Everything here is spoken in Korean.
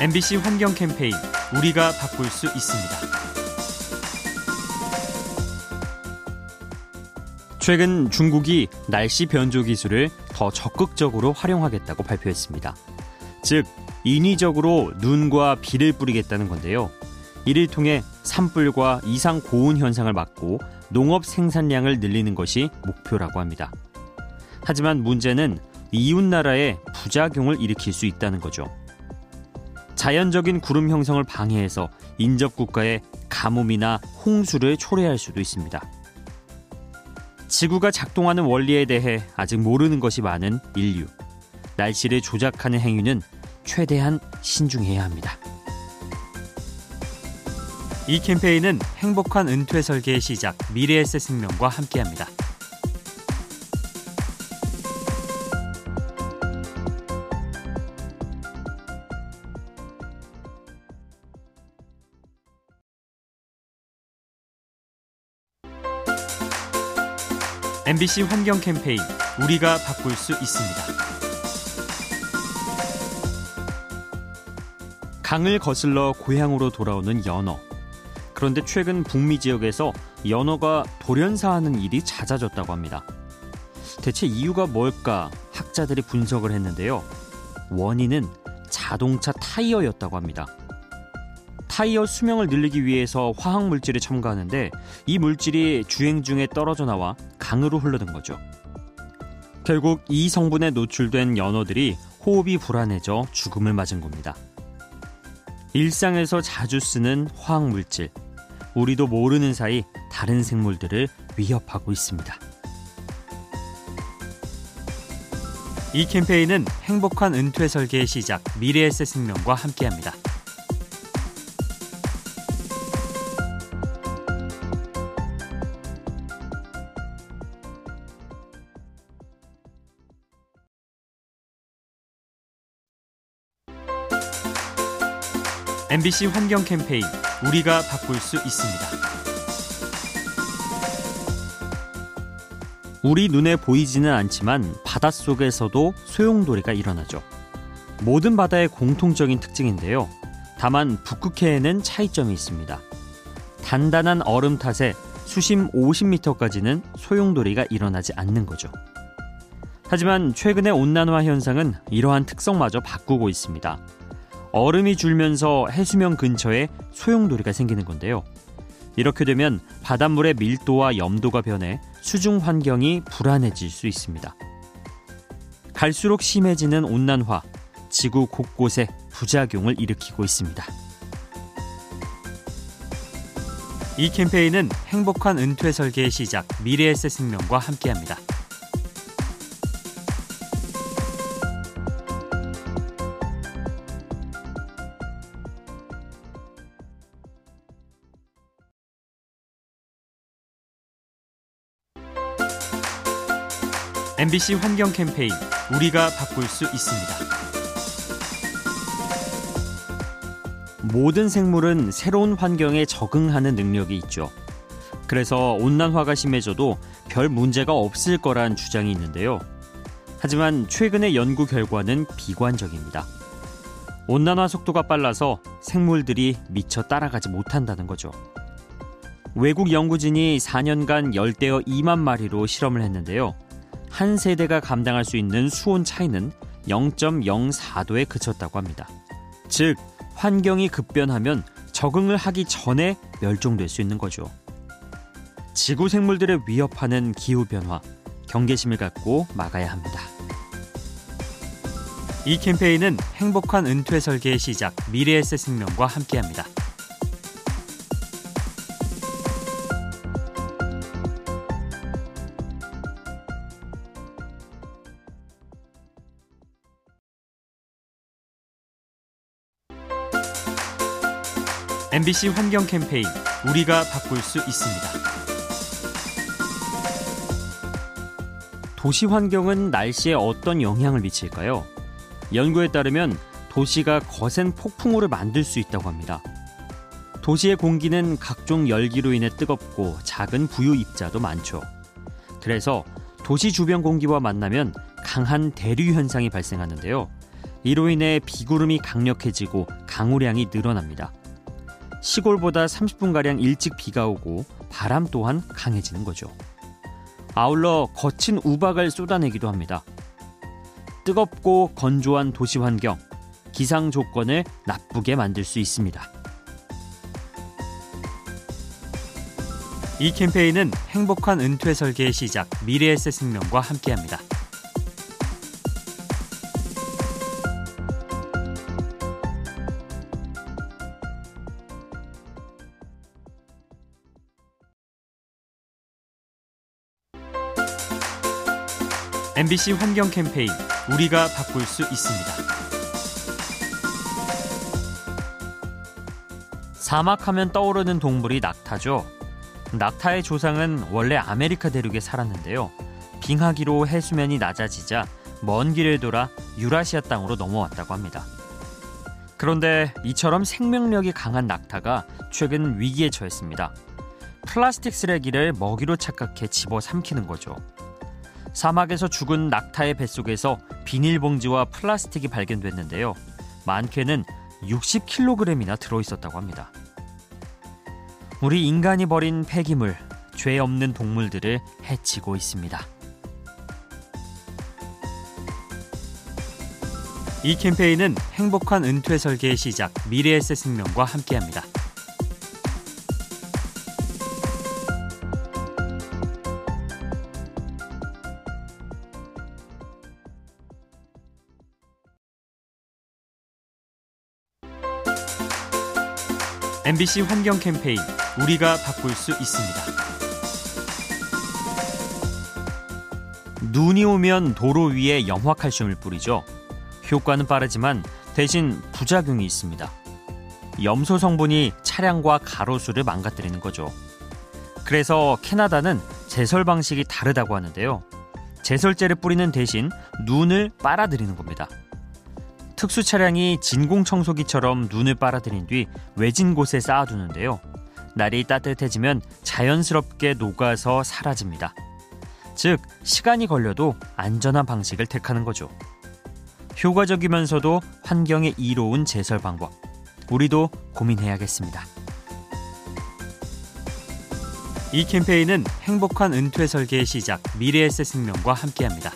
MBC 환경 캠페인 우리가 바꿀 수 있습니다. 최근 중국이 날씨 변조 기술을 더 적극적으로 활용하겠다고 발표했습니다. 즉, 인위적으로 눈과 비를 뿌리겠다는 건데요. 이를 통해 산불과 이상 고온 현상을 막고 농업 생산량을 늘리는 것이 목표라고 합니다. 하지만 문제는 이웃 나라에 부작용을 일으킬 수 있다는 거죠. 자연적인 구름 형성을 방해해서 인접 국가의 가뭄이나 홍수를 초래할 수도 있습니다. 지구가 작동하는 원리에 대해 아직 모르는 것이 많은 인류. 날씨를 조작하는 행위는 최대한 신중해야 합니다. 이 캠페인은 행복한 은퇴 설계의 시작 미래에셋 생명과 함께합니다. MBC 환경 캠페인 우리가 바꿀 수 있습니다. 강을 거슬러 고향으로 돌아오는 연어. 그런데 최근 북미 지역에서 연어가 돌연사하는 일이 잦아졌다고 합니다. 대체 이유가 뭘까 학자들이 분석을 했는데요. 원인은 자동차 타이어였다고 합니다. 타이어 수명을 늘리기 위해서 화학 물질에 첨가하는데 이 물질이 주행 중에 떨어져 나와 강으로 흘러든 거죠. 결국 이 성분에 노출된 연어들이 호흡이 불안해져 죽음을 맞은 겁니다. 일상에서 자주 쓰는 화학 물질, 우리도 모르는 사이 다른 생물들을 위협하고 있습니다. 이 캠페인은 행복한 은퇴 설계의 시작 미래에셋 생명과 함께합니다. MBC 환경 캠페인 우리가 바꿀 수 있습니다. 우리 눈에 보이지는 않지만 바닷속에서도 소용돌이가 일어나죠. 모든 바다의 공통적인 특징인데요. 다만 북극해에는 차이점이 있습니다. 단단한 얼음 탓에 수심 50m까지는 소용돌이가 일어나지 않는 거죠. 하지만 최근의 온난화 현상은 이러한 특성마저 바꾸고 있습니다. 얼음이 줄면서 해수면 근처에 소용돌이가 생기는 건데요. 이렇게 되면 바닷물의 밀도와 염도가 변해 수중 환경이 불안해질 수 있습니다. 갈수록 심해지는 온난화, 지구 곳곳에 부작용을 일으키고 있습니다. 이 캠페인은 행복한 은퇴 설계의 시작 미래에셋 생명과 함께합니다. MBC 환경 캠페인 우리가 바꿀 수 있습니다. 모든 생물은 새로운 환경에 적응하는 능력이 있죠. 그래서 온난화가 심해져도 별 문제가 없을 거란 주장이 있는데요. 하지만 최근의 연구 결과는 비관적입니다. 온난화 속도가 빨라서 생물들이 미처 따라가지 못한다는 거죠. 외국 연구진이 4년간 열대어 2만 마리로 실험을 했는데요. 한 세대가 감당할 수 있는 수온 차이는 0.04도에 그쳤다고 합니다. 즉, 환경이 급변하면 적응을 하기 전에 멸종될 수 있는 거죠. 지구 생물들을 위협하는 기후 변화, 경계심을 갖고 막아야 합니다. 이 캠페인은 행복한 은퇴 설계의 시작 미래에셋 생명과 함께합니다. MBC 환경 캠페인 우리가 바꿀 수 있습니다. 도시 환경은 날씨에 어떤 영향을 미칠까요? 연구에 따르면 도시가 거센 폭풍우를 만들 수 있다고 합니다. 도시의 공기는 각종 열기로 인해 뜨겁고 작은 부유 입자도 많죠. 그래서 도시 주변 공기와 만나면 강한 대류 현상이 발생하는데요. 이로 인해 비구름이 강력해지고 강우량이 늘어납니다. 시골보다 30분가량 일찍 비가 오고 바람 또한 강해지는 거죠. 아울러 거친 우박을 쏟아내기도 합니다. 뜨겁고 건조한 도시 환경, 기상 조건을 나쁘게 만들 수 있습니다. 이 캠페인은 행복한 은퇴 설계의 시작 미래에셋 생명과 함께합니다. MBC 환경 캠페인 우리가 바꿀 수 있습니다. 사막하면 떠오르는 동물이 낙타죠. 낙타의 조상은 원래 아메리카 대륙에 살았는데요. 빙하기로 해수면이 낮아지자 먼 길을 돌아 유라시아 땅으로 넘어왔다고 합니다. 그런데 이처럼 생명력이 강한 낙타가 최근 위기에 처했습니다. 플라스틱 쓰레기를 먹이로 착각해 집어 삼키는 거죠. 사막에서 죽은 낙타의 뱃속에서 비닐봉지와 플라스틱이 발견됐는데요. 많게는 60kg이나 들어있었다고 합니다. 우리 인간이 버린 폐기물, 죄 없는 동물들을 해치고 있습니다. 이 캠페인은 행복한 은퇴 설계의 시작 미래에셋 생명과 함께합니다. MBC 환경 캠페인 우리가 바꿀 수 있습니다. 눈이 오면 도로 위에 염화칼슘을 뿌리죠. 효과는 빠르지만 대신 부작용이 있습니다. 염소 성분이 차량과 가로수를 망가뜨리는 거죠. 그래서 캐나다는 제설 방식이 다르다고 하는데요. 제설제를 뿌리는 대신 눈을 빨아들이는 겁니다. 특수 차량이 진공 청소기처럼 눈을 빨아들인 뒤 외진 곳에 쌓아두는데요. 날이 따뜻해지면 자연스럽게 녹아서 사라집니다. 즉, 시간이 걸려도 안전한 방식을 택하는 거죠. 효과적이면서도 환경에 이로운 제설 방법. 우리도 고민해야겠습니다. 이 캠페인은 행복한 은퇴 설계의 시작 미래에셋 생명과 함께합니다.